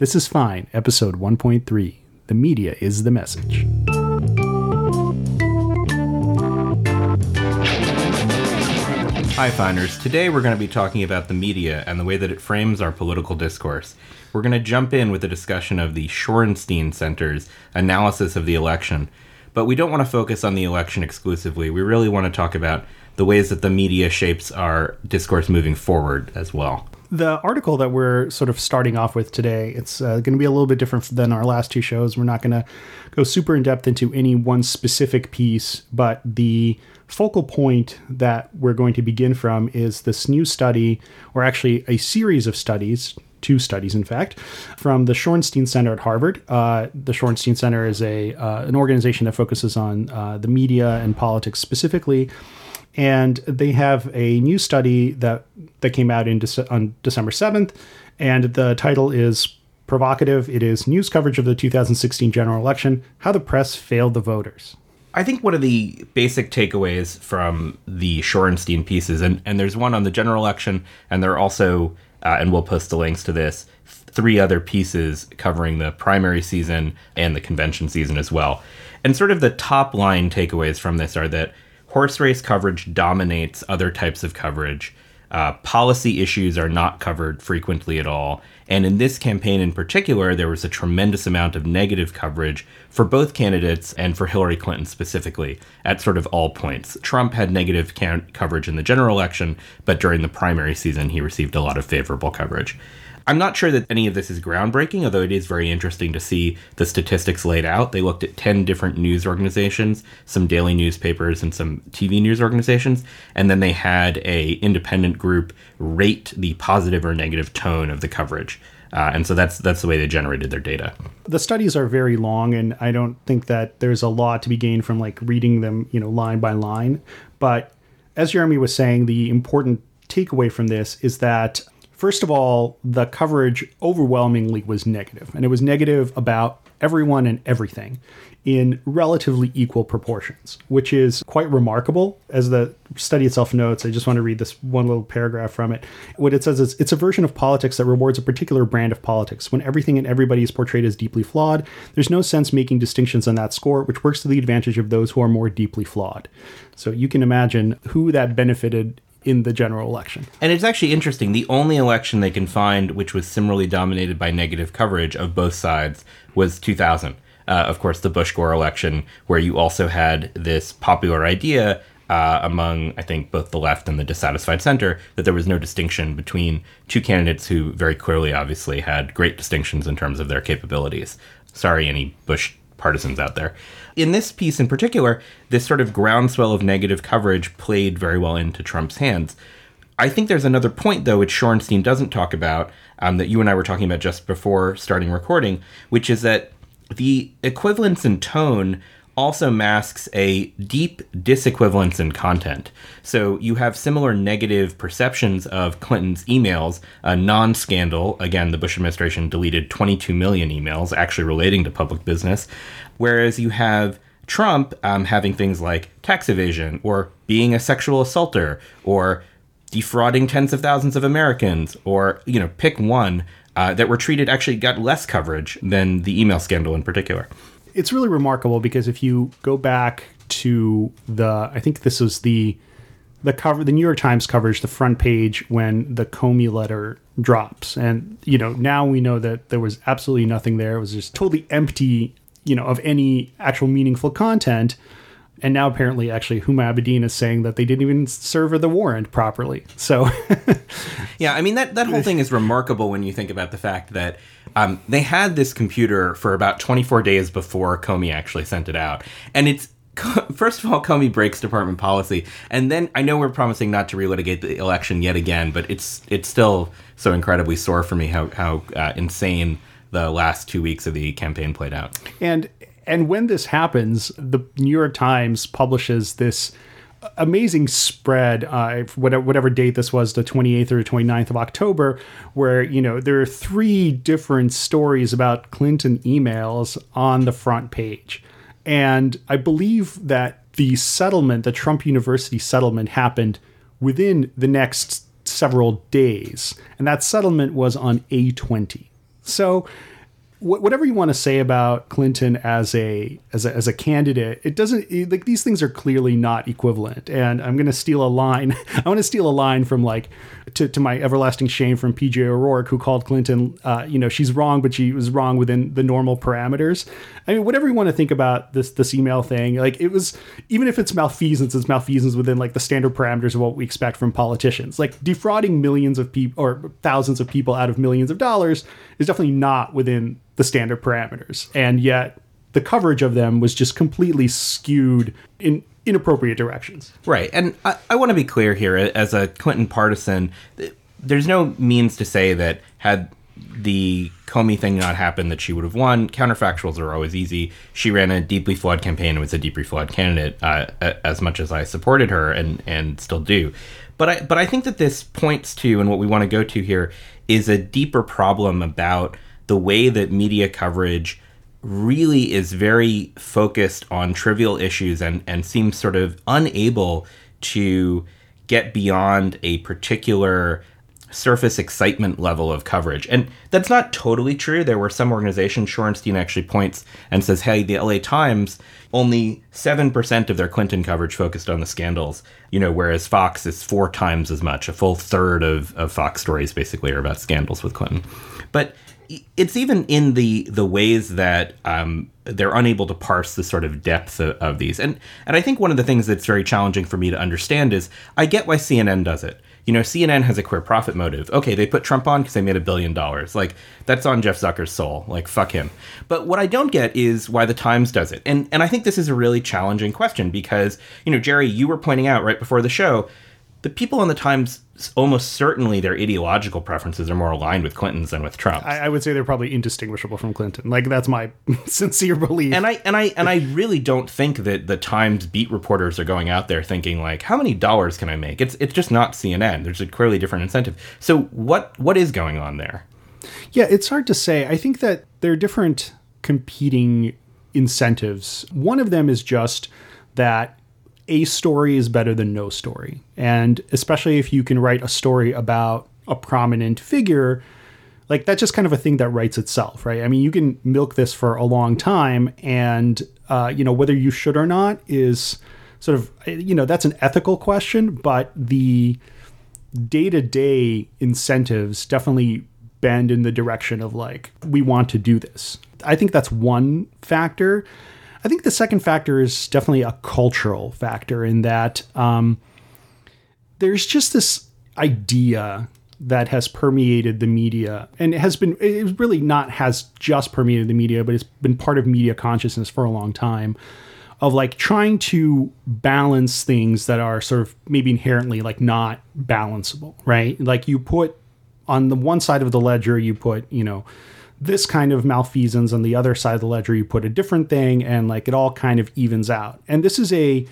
This is Fine, episode 1.3. The media is the message. Hi, Finders. Today we're going to be talking about the media and the way that it frames our political discourse. We're going to jump in with a discussion of the Shorenstein Center's analysis of the election. But we don't want to focus on the election exclusively. We really want to talk about the ways that the media shapes our discourse moving forward as well. The article that we're sort of starting off with today, it's uh, going to be a little bit different than our last two shows. We're not going to go super in depth into any one specific piece, but the focal point that we're going to begin from is this new study, or actually a series of studies, two studies in fact, from the Shorenstein Center at Harvard. Uh, the Shorenstein Center is a uh, an organization that focuses on uh, the media and politics specifically. And they have a new study that that came out in Dece- on December seventh, and the title is provocative. It is news coverage of the 2016 general election: how the press failed the voters. I think one of the basic takeaways from the Shorenstein pieces, and, and there's one on the general election, and there are also, uh, and we'll post the links to this, three other pieces covering the primary season and the convention season as well. And sort of the top line takeaways from this are that horse race coverage dominates other types of coverage. Uh, policy issues are not covered frequently at all. And in this campaign in particular, there was a tremendous amount of negative coverage for both candidates and for Hillary Clinton specifically at sort of all points. Trump had negative can- coverage in the general election, but during the primary season, he received a lot of favorable coverage. I'm not sure that any of this is groundbreaking, although it is very interesting to see the statistics laid out. They looked at 10 different news organizations, some daily newspapers and some TV news organizations, and then they had a independent group rate the positive or negative tone of the coverage. Uh, and so that's that's the way they generated their data. The studies are very long, and I don't think that there's a lot to be gained from like reading them, you know, line by line. But as Jeremy was saying, the important takeaway from this is that First of all, the coverage overwhelmingly was negative, and it was negative about everyone and everything in relatively equal proportions, which is quite remarkable. As the study itself notes, I just want to read this one little paragraph from it. What it says is it's a version of politics that rewards a particular brand of politics. When everything and everybody is portrayed as deeply flawed, there's no sense making distinctions on that score, which works to the advantage of those who are more deeply flawed. So you can imagine who that benefited in the general election. And it's actually interesting. The only election they can find which was similarly dominated by negative coverage of both sides was 2000. Uh, of course, the Bush Gore election, where you also had this popular idea uh, among, I think, both the left and the dissatisfied center, that there was no distinction between two candidates who very clearly, obviously, had great distinctions in terms of their capabilities. Sorry, any Bush partisans out there. In this piece in particular, this sort of groundswell of negative coverage played very well into Trump's hands. I think there's another point, though, which Shorenstein doesn't talk about, um, that you and I were talking about just before starting recording, which is that the equivalence in tone also masks a deep disequivalence in content. So you have similar negative perceptions of Clinton's emails, a non scandal. Again, the Bush administration deleted 22 million emails actually relating to public business. Whereas you have Trump um, having things like tax evasion or being a sexual assaulter or defrauding tens of thousands of Americans or, you know, pick one. Uh, that were treated actually got less coverage than the email scandal in particular it's really remarkable because if you go back to the, I think this was the the cover, the New York Times coverage, the front page when the Comey letter drops, and you know now we know that there was absolutely nothing there. It was just totally empty, you know, of any actual meaningful content. And now apparently, actually, Huma Abedin is saying that they didn't even serve the warrant properly. So, yeah, I mean that that whole thing is remarkable when you think about the fact that um, they had this computer for about 24 days before Comey actually sent it out, and it's first of all, Comey breaks department policy, and then I know we're promising not to relitigate the election yet again, but it's it's still so incredibly sore for me how how uh, insane the last two weeks of the campaign played out. And and when this happens, the New York Times publishes this amazing spread uh, whatever, whatever date this was the 28th or 29th of october where you know there are three different stories about clinton emails on the front page. And i believe that the settlement the trump university settlement happened within the next several days. And that settlement was on a20 So whatever you want to say about Clinton as a as a, as a candidate, it doesn't it, like these things are clearly not equivalent. And I'm going to steal a line. I want to steal a line from like to, to my everlasting shame from PJ O'Rourke, who called Clinton, uh, you know, she's wrong, but she was wrong within the normal parameters. I mean, whatever you want to think about this this email thing, like it was even if it's malfeasance, it's malfeasance within like the standard parameters of what we expect from politicians. Like defrauding millions of people or thousands of people out of millions of dollars is definitely not within the standard parameters. And yet the coverage of them was just completely skewed in inappropriate directions. Right. And I, I want to be clear here as a Clinton partisan, there's no means to say that had the Comey thing not happened that she would have won. Counterfactuals are always easy. She ran a deeply flawed campaign and was a deeply flawed candidate uh, as much as I supported her and, and still do. But I, but I think that this points to, and what we want to go to here, is a deeper problem about the way that media coverage really is very focused on trivial issues and, and seems sort of unable to get beyond a particular surface excitement level of coverage. And that's not totally true. There were some organizations, Shorenstein actually points and says, hey, the LA Times, only 7% of their Clinton coverage focused on the scandals, you know, whereas Fox is four times as much. A full third of, of Fox stories basically are about scandals with Clinton. But it's even in the the ways that um, they're unable to parse the sort of depth of, of, these. And and I think one of the things that's very challenging for me to understand is I get why CNN does it. You know, CNN has a clear profit motive. Okay, they put Trump on because they made a billion dollars. Like that's on Jeff Zucker's soul. Like fuck him. But what I don't get is why the Times does it. And and I think this is a really challenging question because you know, Jerry, you were pointing out right before the show the people on the Times almost certainly their ideological preferences are more aligned with Clinton's than with Trump. I, I, would say they're probably indistinguishable from Clinton. Like that's my sincere belief. And I and I and I really don't think that the Times beat reporters are going out there thinking like, how many dollars can I make? It's it's just not CNN. There's a clearly different incentive. So what what is going on there? Yeah, it's hard to say. I think that there are different competing incentives. One of them is just that a story is better than no story. And especially if you can write a story about a prominent figure, like that's just kind of a thing that writes itself, right? I mean, you can milk this for a long time, and uh, you know whether you should or not is sort of you know that's an ethical question, but the day to day incentives definitely bend in the direction of like we want to do this. I think that's one factor. I think the second factor is definitely a cultural factor in that um, there's just this idea that has permeated the media and it has been it really not has just permeated the media but it's been part of media consciousness for a long time of like trying to balance things that are sort of maybe inherently like not balanceable right? Like you put on the one side of the ledger you put you know this kind of malfeasance on the other side of the ledger you put a different thing and like it all kind of evens out. And this is a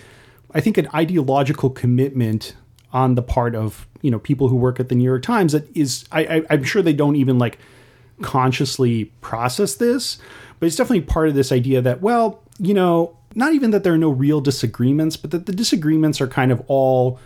i think an ideological commitment on the part of you know people who work at the new york times that is I, I i'm sure they don't even like consciously process this but it's definitely part of this idea that well you know not even that there are no real disagreements but that the disagreements are kind of all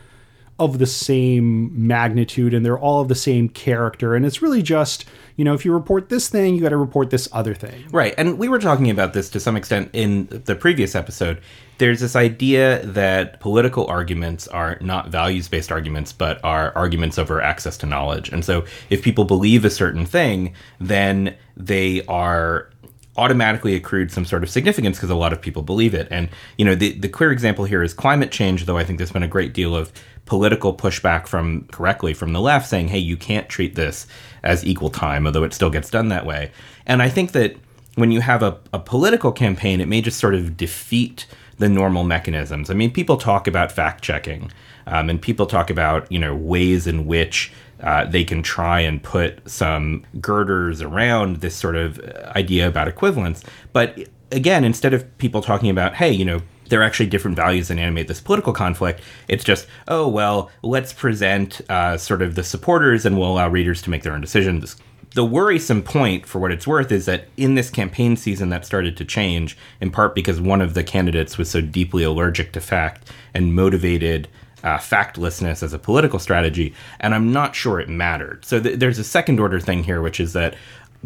of the same magnitude and they're all of the same character. And it's really just you know if you report this thing you got to report this other thing. Right. And we were talking about this to some extent in the previous episode. There's this idea that political arguments are not values based arguments but are arguments over access to knowledge. And so if people believe a certain thing then they are automatically accrued some sort of significance because a lot of people believe it. And, you know, the, the clear example here is climate change, though I think there's been a great deal of political pushback from correctly from the left saying, hey, you can't treat this as equal time, although it still gets done that way. And I think that when you have a, a political campaign, it may just sort of defeat the normal mechanisms. I mean, people talk about fact checking, um, and people talk about, you know, ways in which uh, they can try and put some girders around this sort of idea about equivalence. But again, instead of people talking about, hey, you know, there are actually different values that animate this political conflict. It's just, oh, well, let's present uh, sort of the supporters and we'll allow readers to make their own decisions. The worrisome point, for what it's worth, is that in this campaign season that started to change, in part because one of the candidates was so deeply allergic to fact and motivated uh, factlessness as a political strategy, and I'm not sure it mattered. So th- there's a second order thing here, which is that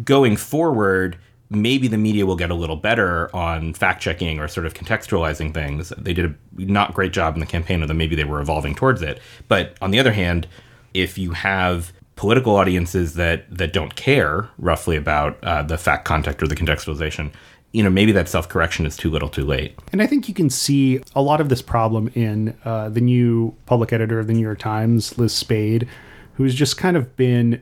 going forward, maybe the media will get a little better on fact checking or sort of contextualizing things. They did a not great job in the campaign, although maybe they were evolving towards it. But on the other hand, if you have political audiences that that don't care roughly about uh, the fact context or the contextualization, you know, maybe that self correction is too little, too late. And I think you can see a lot of this problem in uh, the new public editor of the New York Times, Liz Spayd, who's just kind of been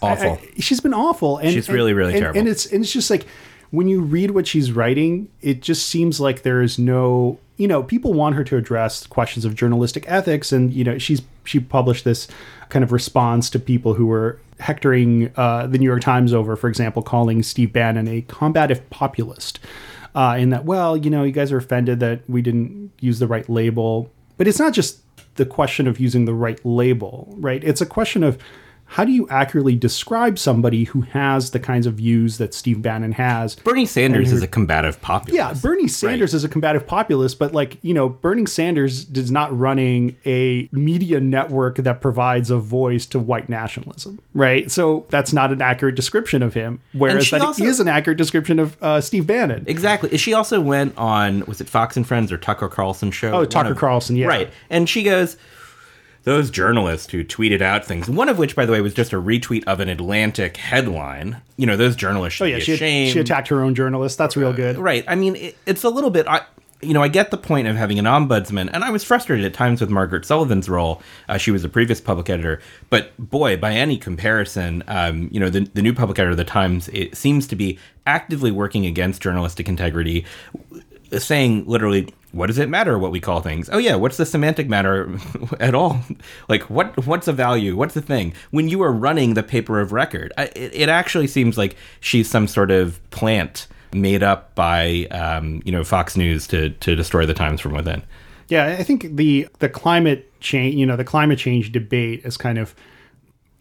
Awful. I- I- she's been awful. And, She's really, really and, terrible. And it's and it's just like when you read what she's writing, it just seems like there is no you know people want her to address questions of journalistic ethics, and you know she's she published this kind of response to people who were hectoring uh, the New York Times over, for example, calling Steve Bannon a combative populist. Uh, in that, well, you know, you guys are offended that we didn't use the right label, but it's not just the question of using the right label, right? It's a question of how do you accurately describe somebody who has the kinds of views that Steve Bannon has? Bernie Sanders is a combative populist. Yeah, Bernie Sanders is a combative populist, but like, you know, Bernie Sanders is not running a media network that provides a voice to white nationalism, right? So that's not an accurate description of him. Whereas that also- is an accurate description of uh, Steve Bannon. Exactly. She also went on was it Fox and Friends or Tucker Carlson show? Oh, Tucker of- Carlson, yeah. Right. And she goes, those journalists who tweeted out things, one of which, by the way, was just a retweet of an Atlantic headline. You know, those journalists should Oh yeah, be she, ashamed. she attacked her own journalist. That's real good. Right. I mean, it, it's a little bit. I, you know, I get the point of having an ombudsman, and I was frustrated at times with Margaret Sullivan's role. Uh, she was a previous public editor, but boy, by any comparison, um, you know, the, the new public editor of the Times it seems to be actively working against journalistic integrity, saying literally, "What does it matter what we call things? Oh yeah, what's the semantic matter at all? like what what's a value? What's the thing? When you are running the paper of record, I, it, it actually seems like she's some sort of plant." made up by um, you know Fox News to to destroy the Times from within. Yeah, I think the the climate change, you know, the climate change debate is kind of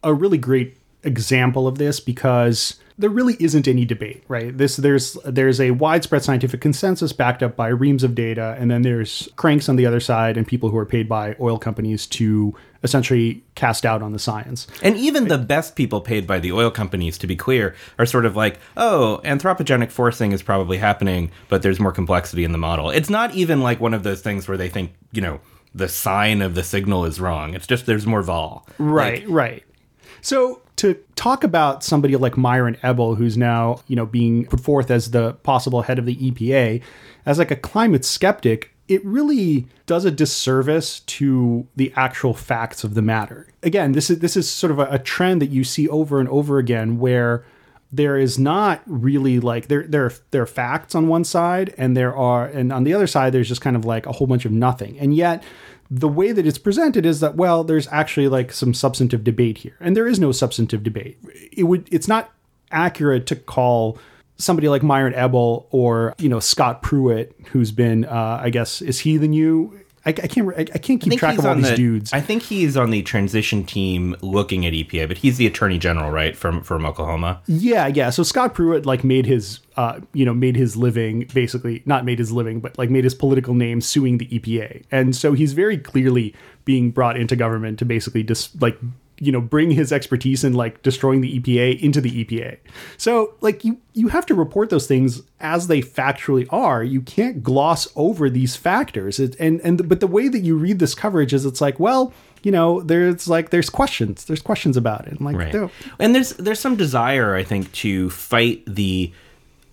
a really great example of this because there really isn't any debate, right? This there's there's a widespread scientific consensus backed up by reams of data, and then there's cranks on the other side and people who are paid by oil companies to essentially cast doubt on the science. And even the best people paid by the oil companies, to be clear, are sort of like, oh, anthropogenic forcing is probably happening, but there's more complexity in the model. It's not even like one of those things where they think, you know, the sign of the signal is wrong. It's just there's more vol. Right, right. So to talk about somebody like Myron Ebell, who's now you know being put forth as the possible head of the EPA, as like a climate skeptic, it really does a disservice to the actual facts of the matter. Again, this is this is sort of a, a trend that you see over and over again, where there is not really like there there there are facts on one side and there are and on the other side there's just kind of like a whole bunch of nothing and yet the way that it's presented is that well there's actually like some substantive debate here and there is no substantive debate. It would it's not accurate to call somebody like Myron Ebell or you know Scott Pruitt who's been uh, I guess is he the new I, I can't I, I can't keep track of all these the, dudes I think he's on the transition team looking at EPA, but he's the attorney general, right, from from Oklahoma. Yeah, yeah. So Scott Pruitt like made his uh you know made his living basically not made his living but like made his political name suing the EPA. And so he's very clearly being brought into government to basically just like you know bring his expertise in like destroying the EPA into the EPA. So like you you have to report those things as they factually are. You can't gloss over these factors. It, and and but the way that you read this coverage is it's like, well, you know, there's like there's questions. There's questions about it. I'm like, Right. And there's there's some desire, I think, to fight the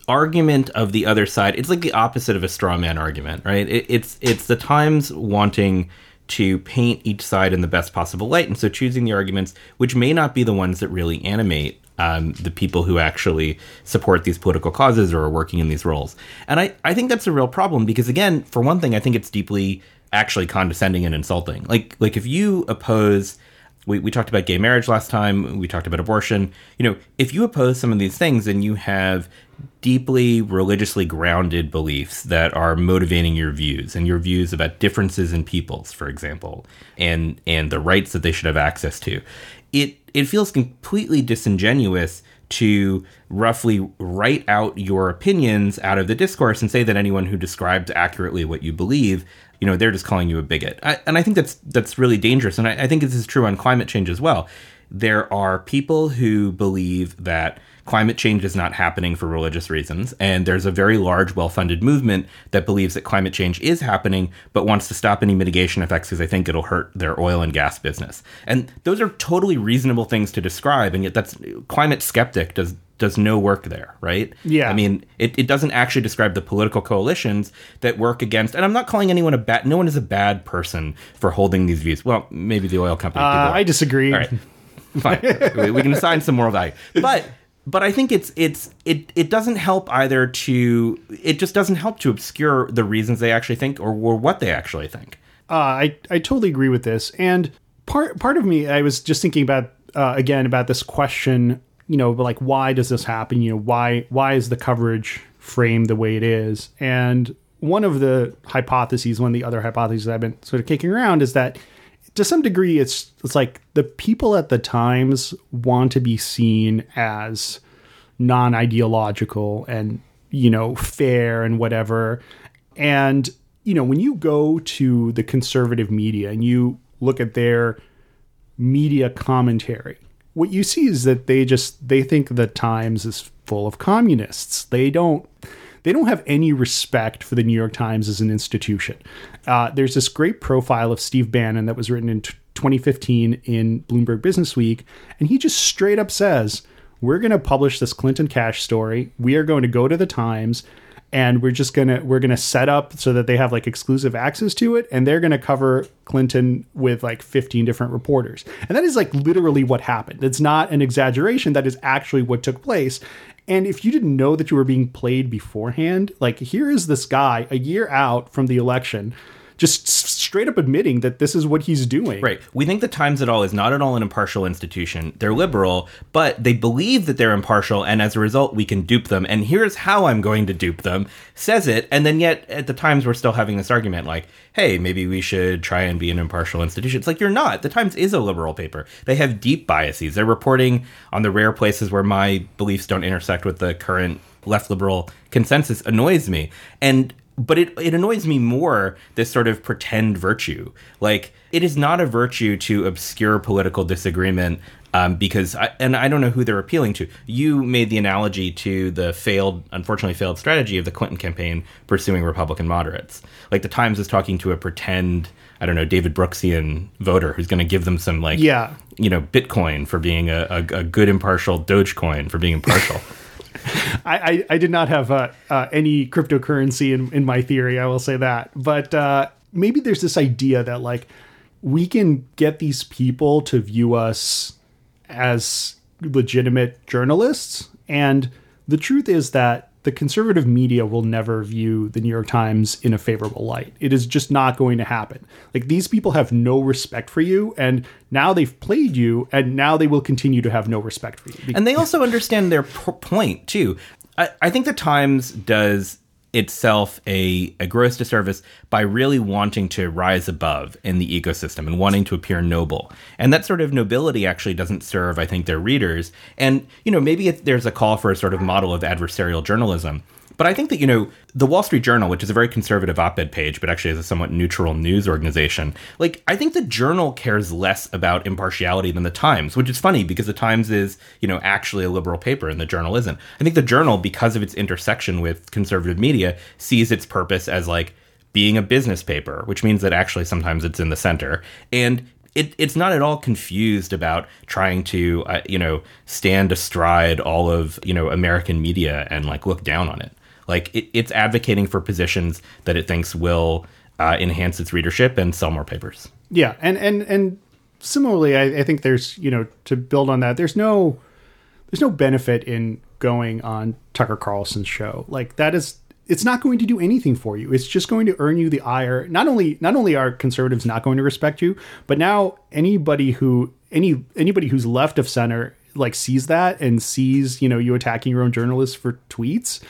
argument of the other side. It's like the opposite of a straw man argument, right? It, it's it's the Times wanting to paint each side in the best possible light, and so choosing the arguments which may not be the ones that really animate um, the people who actually support these political causes or are working in these roles. And I, I think that's a real problem because again, for one thing, I think it's deeply actually condescending and insulting. Like like if you oppose we, we talked about gay marriage last time. We talked about abortion. You know, if you oppose some of these things and you have deeply religiously grounded beliefs that are motivating your views and your views about differences in peoples, for example, and and the rights that they should have access to, it it feels completely disingenuous to roughly write out your opinions out of the discourse and say that anyone who describes accurately what you believe you know they're just calling you a bigot. I, and i think that's that's really dangerous. And I, I think this is true on climate change as well. There are people who believe that climate change is not happening for religious reasons. And there's a very large, well funded movement that believes that climate change is happening, but wants to stop any mitigation effects because they think it'll hurt their oil and gas business. And those are totally reasonable things to describe. And yet, that's climate skeptic does does no work there, right? Yeah. I mean, it, it doesn't actually describe the political coalitions that work against, and I'm not calling anyone a bad, no one is a bad person for holding these views. Well, maybe the oil company. Uh. I disagree. All right, fine. we, we can assign some moral value, but but I think it's it's it it doesn't help either to it just doesn't help to obscure the reasons they actually think or, or what they actually think. Uh, I I totally agree with this, and part part of me, I was just thinking about uh, again about this question. You know, like why does this happen? You know, why why is the coverage framed the way it is? And one of the hypotheses, one of the other hypotheses I've been sort of kicking around is that to some degree it's it's like the people at the times want to be seen as non-ideological and you know fair and whatever. And you know when you go to the conservative media and you look at their media commentary what you see is that they just they think the times is full of communists. They don't they don't have any respect for the New York Times as an institution. Uh, there's this great profile of Steve Bannon that was written in t- 2015 in Bloomberg Business Week, and he just straight up says, "We're going to publish this Clinton cash story. We are going to go to the Times." And we're just gonna we're gonna set up so that they have like exclusive access to it, and they're gonna cover Clinton with like 15 different reporters, and that is like literally what happened. It's not an exaggeration. That is actually what took place. And if you didn't know that you were being played beforehand, like here is this guy a year out from the election, just straight up admitting that this is what he's doing. Right. We think the Times at all is not at all an impartial institution. They're liberal, but they believe that they're impartial, and as a result, we can dupe them. And here's how I'm going to dupe them. Says it, and then yet at the Times we're still having this argument like, hey, maybe we should try and be an impartial institution. It's like you're not. The Times is a liberal paper. They have deep biases. They're reporting on the rare places where my beliefs don't intersect with the current left liberal consensus annoys me. And but it, it annoys me more this sort of pretend virtue like it is not a virtue to obscure political disagreement um, because I, and I don't know who they're appealing to. You made the analogy to the failed, unfortunately failed strategy of the Clinton campaign pursuing Republican moderates. Like the Times is talking to a pretend, I don't know, David Brooksian voter who's going to give them some like, Yeah. you know, Bitcoin for being a, a, a good impartial, Dogecoin for being impartial. I, I, I did not have uh, uh, any cryptocurrency in, in my theory. I will say that, but uh, maybe there's this idea that like we can get these people to view us as legitimate journalists, and the truth is that the conservative media will never view the New York Times in a favorable light. It is just not going to happen. Like these people have no respect for you, and now they've played you, and now they will continue to have no respect for you. and they also understand their p- point too. I, I think the Times does itself a, a gross disservice by really wanting to rise above in the ecosystem and wanting to appear noble. And that sort of nobility actually doesn't serve, I think, their readers. And, you know, maybe there's a call for a sort of model of adversarial journalism. But I think that, you know, the Wall Street Journal, which is a very conservative op ed page, but actually is a somewhat neutral news organization, like, I think the Journal cares less about impartiality than the Times, which is funny because the Times is, you know, actually a liberal paper and the Journal isn't. I think the Journal, because of its intersection with conservative media, sees its purpose as like being a business paper, which means that actually sometimes it's in the center. And it, it's not at all confused about trying to, uh, you know, stand astride all of, you know, American media and like look down on it. Like it, it's advocating for positions that it thinks will uh, enhance its readership and sell more papers. Yeah, and and and similarly, I, I think there's you know to build on that. There's no there's no benefit in going on Tucker Carlson's show. Like that is it's not going to do anything for you. It's just going to earn you the ire. Not only not only are conservatives not going to respect you, but now anybody who any anybody who's left of center like sees that and sees you know you attacking your own journalists for tweets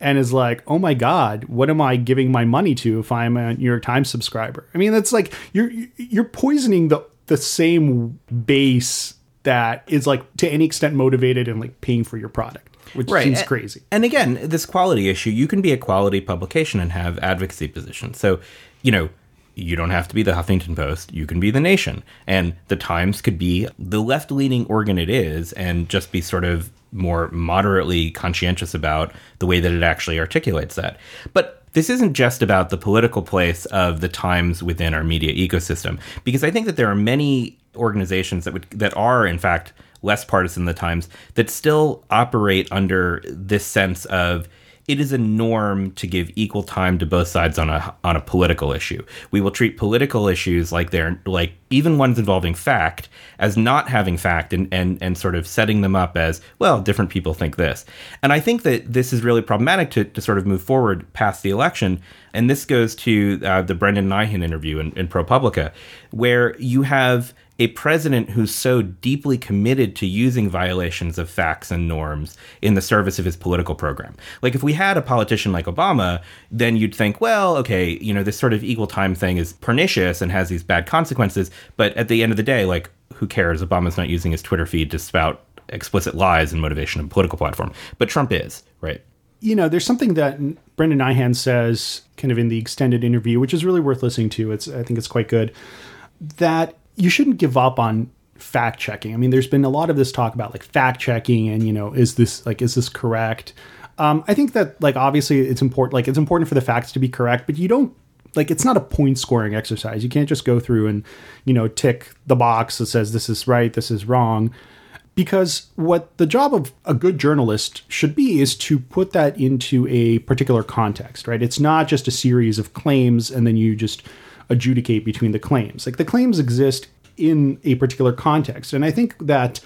and is like, "Oh my God, what am I giving my money to if I'm a New York Times subscriber?" I mean, that's like you're you're poisoning the the same base that is like to any extent motivated and like paying for your product, which seems A- crazy. And again, this quality issue, you can be a quality publication and have advocacy positions. So, you know, you don't have to be the Huffington Post. You can be the Nation. And the Times could be the left leaning organ it is and just be sort of more moderately conscientious about the way that it actually articulates that. But this isn't just about the political place of the Times within our media ecosystem, because I think that there are many organizations that would that are in fact less partisan than the Times that still operate under this sense of it is a norm to give equal time to both sides on a on a political issue. We will treat political issues like they're like even ones involving fact as not having fact and and and sort of setting them up as well different people think this. And I think that this is really problematic to, to sort of move forward past the election. And this goes to uh, the Brendan Nyhan interview in, in ProPublica, where you have a president who's so deeply committed to using violations of facts and norms in the service of his political program. Like if we had a politician like Obama, then you'd think, well, okay, you know, this sort of equal time thing is pernicious and has these bad consequences, but at the end of the day, like who cares? Obama's not using his Twitter feed to spout explicit lies and motivation of political platform, but Trump is, right? You know, there's something that Brendan Nyhan says kind of in the extended interview, which is really worth listening to. It's I think it's quite good. That you shouldn't give up on fact checking. I mean, there's been a lot of this talk about like fact checking and you know, is this like is this correct? Um, I think that like obviously it's important like it's important for the facts to be correct, but you don't like it's not a point scoring exercise. You can't just go through and you know tick the box that says this is right, this is wrong. Because what the job of a good journalist should be is to put that into a particular context, right? It's not just a series of claims and then you just adjudicate between the claims. Like the claims exist in a particular context. And I think that,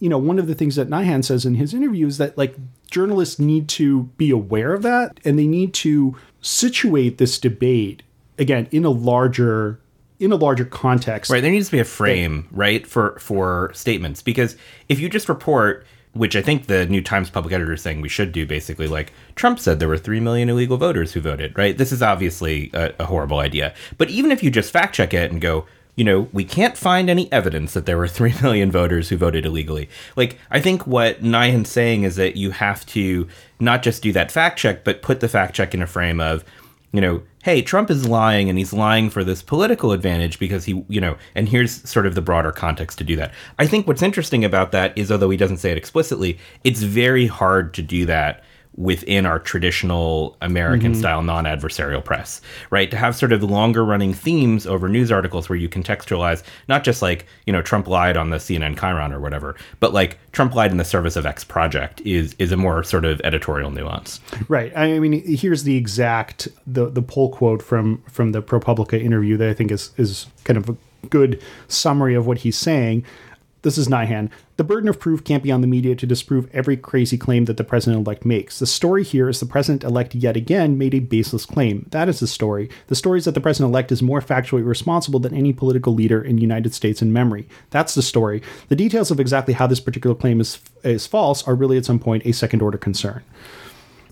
you know, one of the things that Nyhan says in his interview is that like journalists need to be aware of that and they need to situate this debate again in a larger in a larger context. Right. There needs to be a frame, right, for for statements. Because if you just report which I think the New Times public editor is saying we should do basically like Trump said there were 3 million illegal voters who voted, right? This is obviously a, a, horrible idea. But even if you just fact check it and go, you know, we can't find any evidence that there were 3 million voters who voted illegally. Like, I think what Nyhan's saying is that you have to not just do that fact check, but put the fact check in a frame of, you know, hey, Trump is lying and he's lying for this political advantage because he, you know, and here's sort of the broader context to do that. I think what's interesting about that is, although he doesn't say it explicitly, it's very hard to do that within our traditional American mm-hmm. style non adversarial press, right? To have sort of longer running themes over news articles where you contextualize not just like, you know, Trump lied on the CNN Chyron or whatever, but like Trump lied in the service of X project is is a more sort of editorial nuance. Right. I mean, here's the exact the the pull quote from from the ProPublica interview that I think is is kind of a good summary of what he's saying. This is Nyhan. The burden of proof can't be on the media to disprove every crazy claim that the president elect makes. The story here is the president elect yet again made a baseless claim. That is the story. The story is that the president elect is more factually responsible than any political leader in the United States in memory. That's the story. The details of exactly how this particular claim is, is false are really at some point a second order concern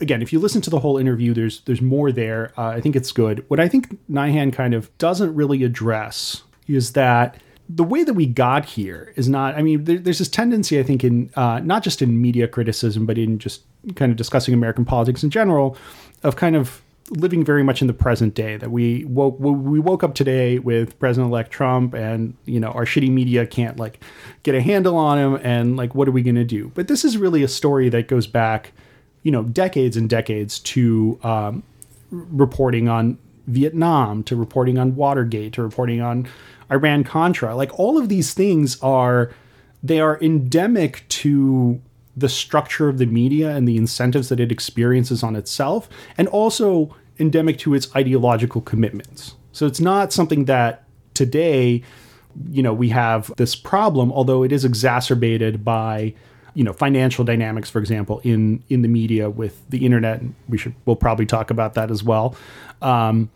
again, if you listen to the whole interview, there's there's more there. Uh, I think it's good. What I think Nyhan kind of doesn't really address is that the way that we got here is not i mean there, there's this tendency i think in uh, not just in media criticism but in just kind of discussing american politics in general of kind of living very much in the present day that we woke we woke up today with president-elect trump and you know our shitty media can't like get a handle on him and like what are we going to do? But this is really a story that goes back you know decades and decades to um, reporting on vietnam to reporting on watergate to reporting on Iran Contra. Like all of these things are they are endemic to the structure of the media and the incentives that it experiences on itself and also endemic to its ideological commitments. So it's not something that today you know we have this problem although it is exacerbated by you know financial dynamics for example in in the media with the internet we should we'll probably talk about that as well um,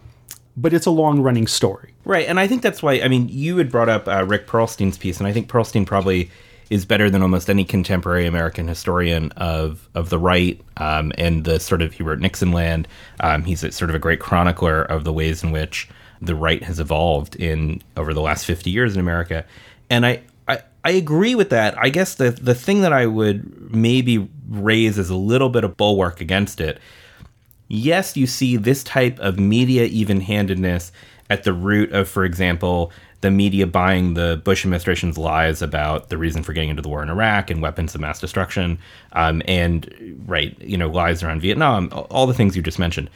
but it's a long running story. Right. And I think that's why, I mean, you had brought up uh, Rick Perlstein's piece, and I think Perlstein probably is better than almost any contemporary American historian of of the right um, and the sort of he wrote Nixonland. Um, he's a, sort of a great chronicler of the ways in which the right has evolved in over the last fifty years in America. And I, I I agree with that. I guess the the thing that I would maybe raise as a little bit of bulwark against it yes, you see this type of media even handedness at the root of, for example, the media buying the Bush administration's lies about the reason for getting into the war in Iraq and weapons of mass destruction, um, and right, you know, lies around Vietnam, all the things you just mentioned.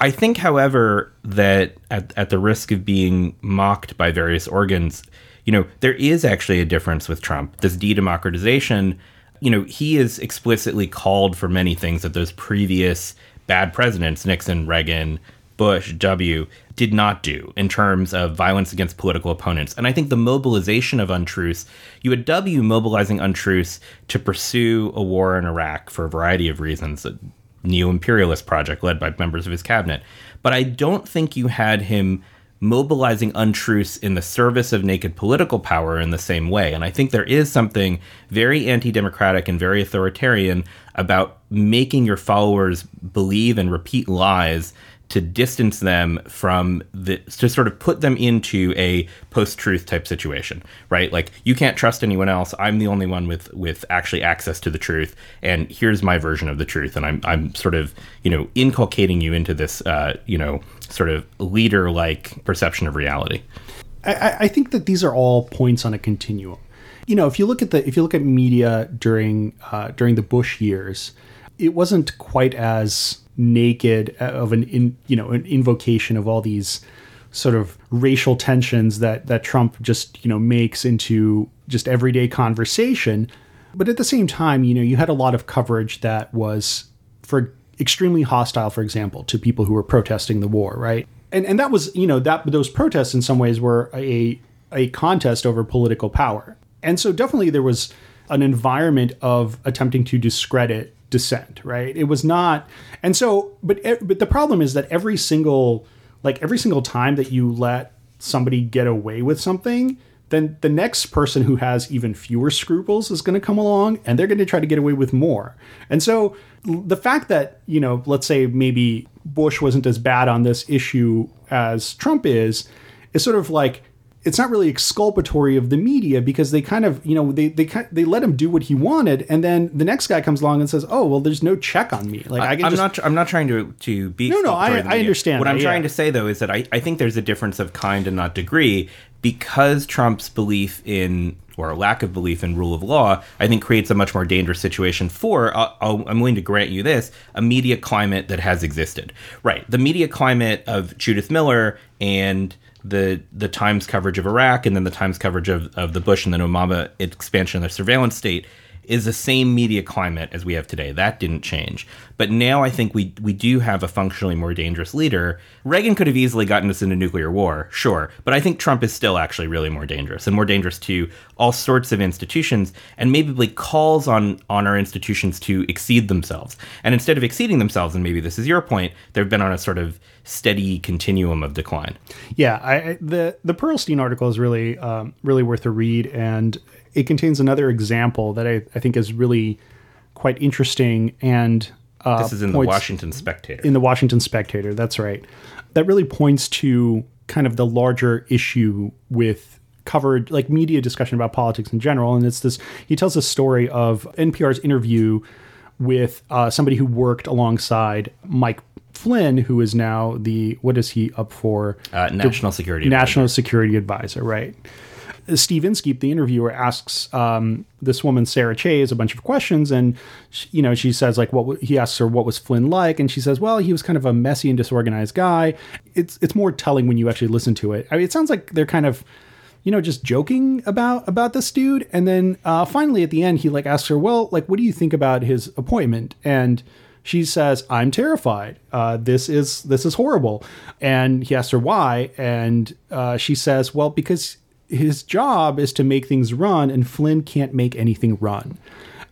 I think, however, that at, at the risk of being mocked by various organs, you know, there is actually a difference with Trump. This de democratization, you know, he is explicitly called for many things that those previous bad presidents, Nixon, Reagan, Bush, W, did not do in terms of violence against political opponents. And I think the mobilization of untruths, you had W mobilizing untruths to pursue a war in Iraq for a variety of reasons, a neo imperialist project led by members of his cabinet. But I don't think you had him mobilizing untruths in the service of naked political power in the same way. And I think there is something very anti democratic and very authoritarian about making your followers believe and repeat lies to distance them from the to sort of put them into a post-truth type situation right? Like you can't trust anyone else. I'm the only one with with actually access to the truth and here's my version of the truth and i'm i'm sort of you know inculcating you into this uh, you know sort of leader like perception of reality. I, I think that these are all points on a continuum. You know if you look at the if you look at media during uh, during the bush years it wasn't quite as naked uh, of an in, you know an invocation of all these sort of racial tensions that that Trump just you know makes into just everyday conversation. But at the same time you know you had a lot of coverage that was for extremely hostile for example to people who were protesting the war right? And and that was you know that those protests in some ways were a a contest over political power. And so definitely there was an environment of attempting to discredit dissent, right? It was not, and so, but but the problem is that every single like every single time that you let somebody get away with something, then the next person who has even fewer scruples is going to come along and they're going to try to get away with more. And so the fact that, you know, let's say maybe Bush wasn't as bad on this issue as Trump is, is sort of like it's not really exculpatory of the media because they kind of you know they they they let him do what he wanted and then the next guy comes along and says oh well there's no check on me like I, I am not I'm not trying to to be no no I, I understand what that, I'm yeah. trying to say though is that I, I think there's a difference of kind and not degree because Trump's belief in or lack of belief in rule of law, I think creates a much more dangerous situation for, uh, i am willing to grant you this, a media climate that has existed. Right. The media climate of Judith Miller and the the Times coverage of Iraq and then the Times coverage of, of the Bush and then Obama expansion of the surveillance state is the same media climate as we have today. That didn't change. But now I think we we do have a functionally more dangerous leader. Reagan could have easily gotten us into nuclear war, sure, but I think Trump is still actually really more dangerous and more dangerous to all sorts of institutions and maybe calls on on our institutions to exceed themselves. And instead of exceeding themselves, and maybe this is your point, they've been on a sort of steady continuum of decline. Yeah, I, the the Perlstein article is really um, really worth a read, and it contains another example that I, I think is really quite interesting. And uh, this is in points, the Washington Spectator. In the Washington Spectator, that's right. That really points to kind of the larger issue with covered like media discussion about politics in general and it's this he tells a story of npr's interview with uh, somebody who worked alongside mike Flynn, who is now the what is he up for? Uh, national security national advisor. security advisor, right? Steve Inskeep, the interviewer, asks um, this woman Sarah Chayes a bunch of questions, and she, you know she says like, "What?" He asks her, "What was Flynn like?" And she says, "Well, he was kind of a messy and disorganized guy." It's it's more telling when you actually listen to it. I mean, it sounds like they're kind of you know just joking about about this dude, and then uh, finally at the end he like asks her, "Well, like, what do you think about his appointment?" and she says, "I'm terrified. Uh, this is this is horrible." And he asks her why, and uh, she says, "Well, because his job is to make things run, and Flynn can't make anything run."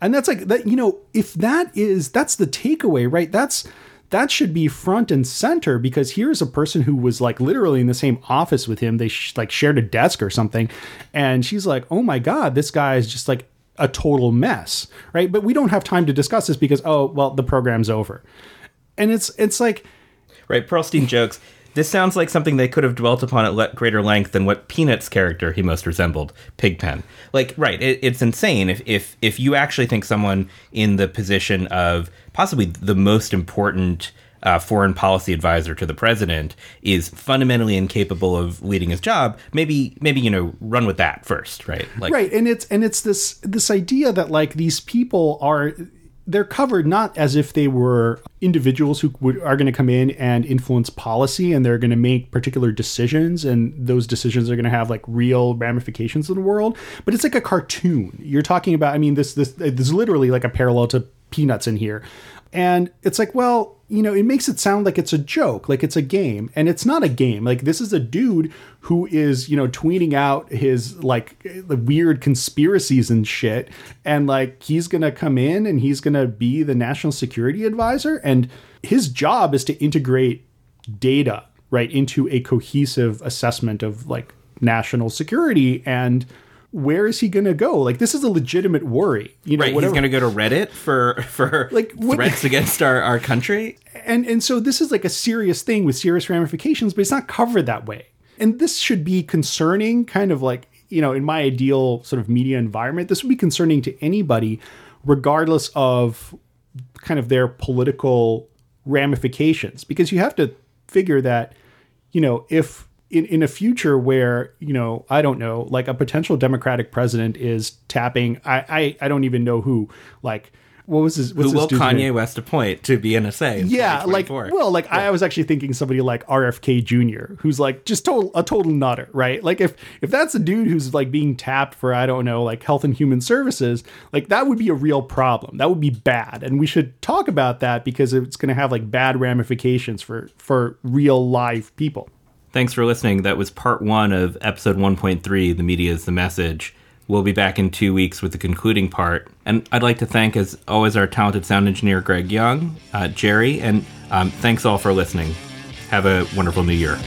And that's like that. You know, if that is that's the takeaway, right? That's that should be front and center because here's a person who was like literally in the same office with him. They sh- like shared a desk or something, and she's like, "Oh my god, this guy is just like a total mess, right? But we don't have time to discuss this because oh well, the program's over, and it's it's like right. Perlstein jokes. This sounds like something they could have dwelt upon at le- greater length than what Peanuts character he most resembled, Pigpen. Like, right? It, it's insane if if if you actually think someone in the position of possibly the most important uh, foreign policy advisor to the president is fundamentally incapable of leading his job, maybe maybe you know run with that first, right? Like, right, and it's and it's this this idea that like these people are they're covered not as if they were individuals who would, are going to come in and influence policy and they're going to make particular decisions and those decisions are going to have like real ramifications in the world but it's like a cartoon. You're talking about i mean this this there's literally like a parallel to peanuts in here and it's like, well, you know, it makes it sound like it's a joke, like it's a game. And it's not a game. Like this is a dude who is, you know, tweeting out his like the weird conspiracies and shit. And like he's going to come in and he's going to be the national security advisor. And his job is to integrate data, right, into a cohesive assessment of like national security and where is he going to go? Like this is a legitimate worry. You know, right? Whatever. He's going to go to Reddit for for like what, threats against our our country. And and so this is like a serious thing with serious ramifications, but it's not covered that way. And this should be concerning, kind of like you know, in my ideal sort of media environment, this would be concerning to anybody, regardless of kind of their political ramifications, because you have to figure that you know if in, in a future where you know i don't know like a potential democratic president is tapping i i, I don't even know who like what was his what's who will kanye name? west appoint to be nsa yeah like well like yeah. i was actually thinking somebody like rfk jr who's like just total a total nutter right? Like if if that's a dude who's like being tapped for i don't know like health and human services like that would be a real problem. That would be bad. And we should talk about that because it's going to have like bad ramifications for for real live people Thanks for listening. That was part one of episode 1.3 The Media is the Message. We'll be back in two weeks with the concluding part. And I'd like to thank, as always, our talented sound engineer, Greg Young, uh, Jerry, and um, thanks all for listening. Have a wonderful new year.